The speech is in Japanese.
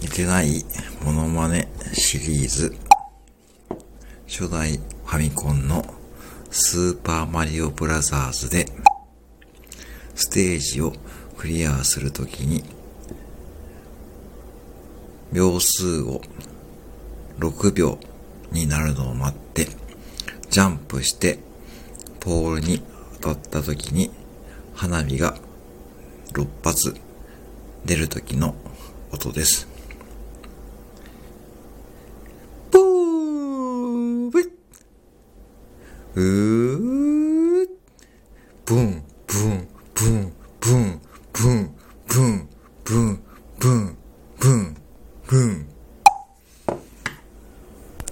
似てないモノマネシリーズ初代ファミコンのスーパーマリオブラザーズでステージをクリアするときに秒数を6秒になるのを待ってジャンプしてポールに当たったときに花火が6発出るときの音です。 으, 붕, 붕, 붕, 붕, 붕.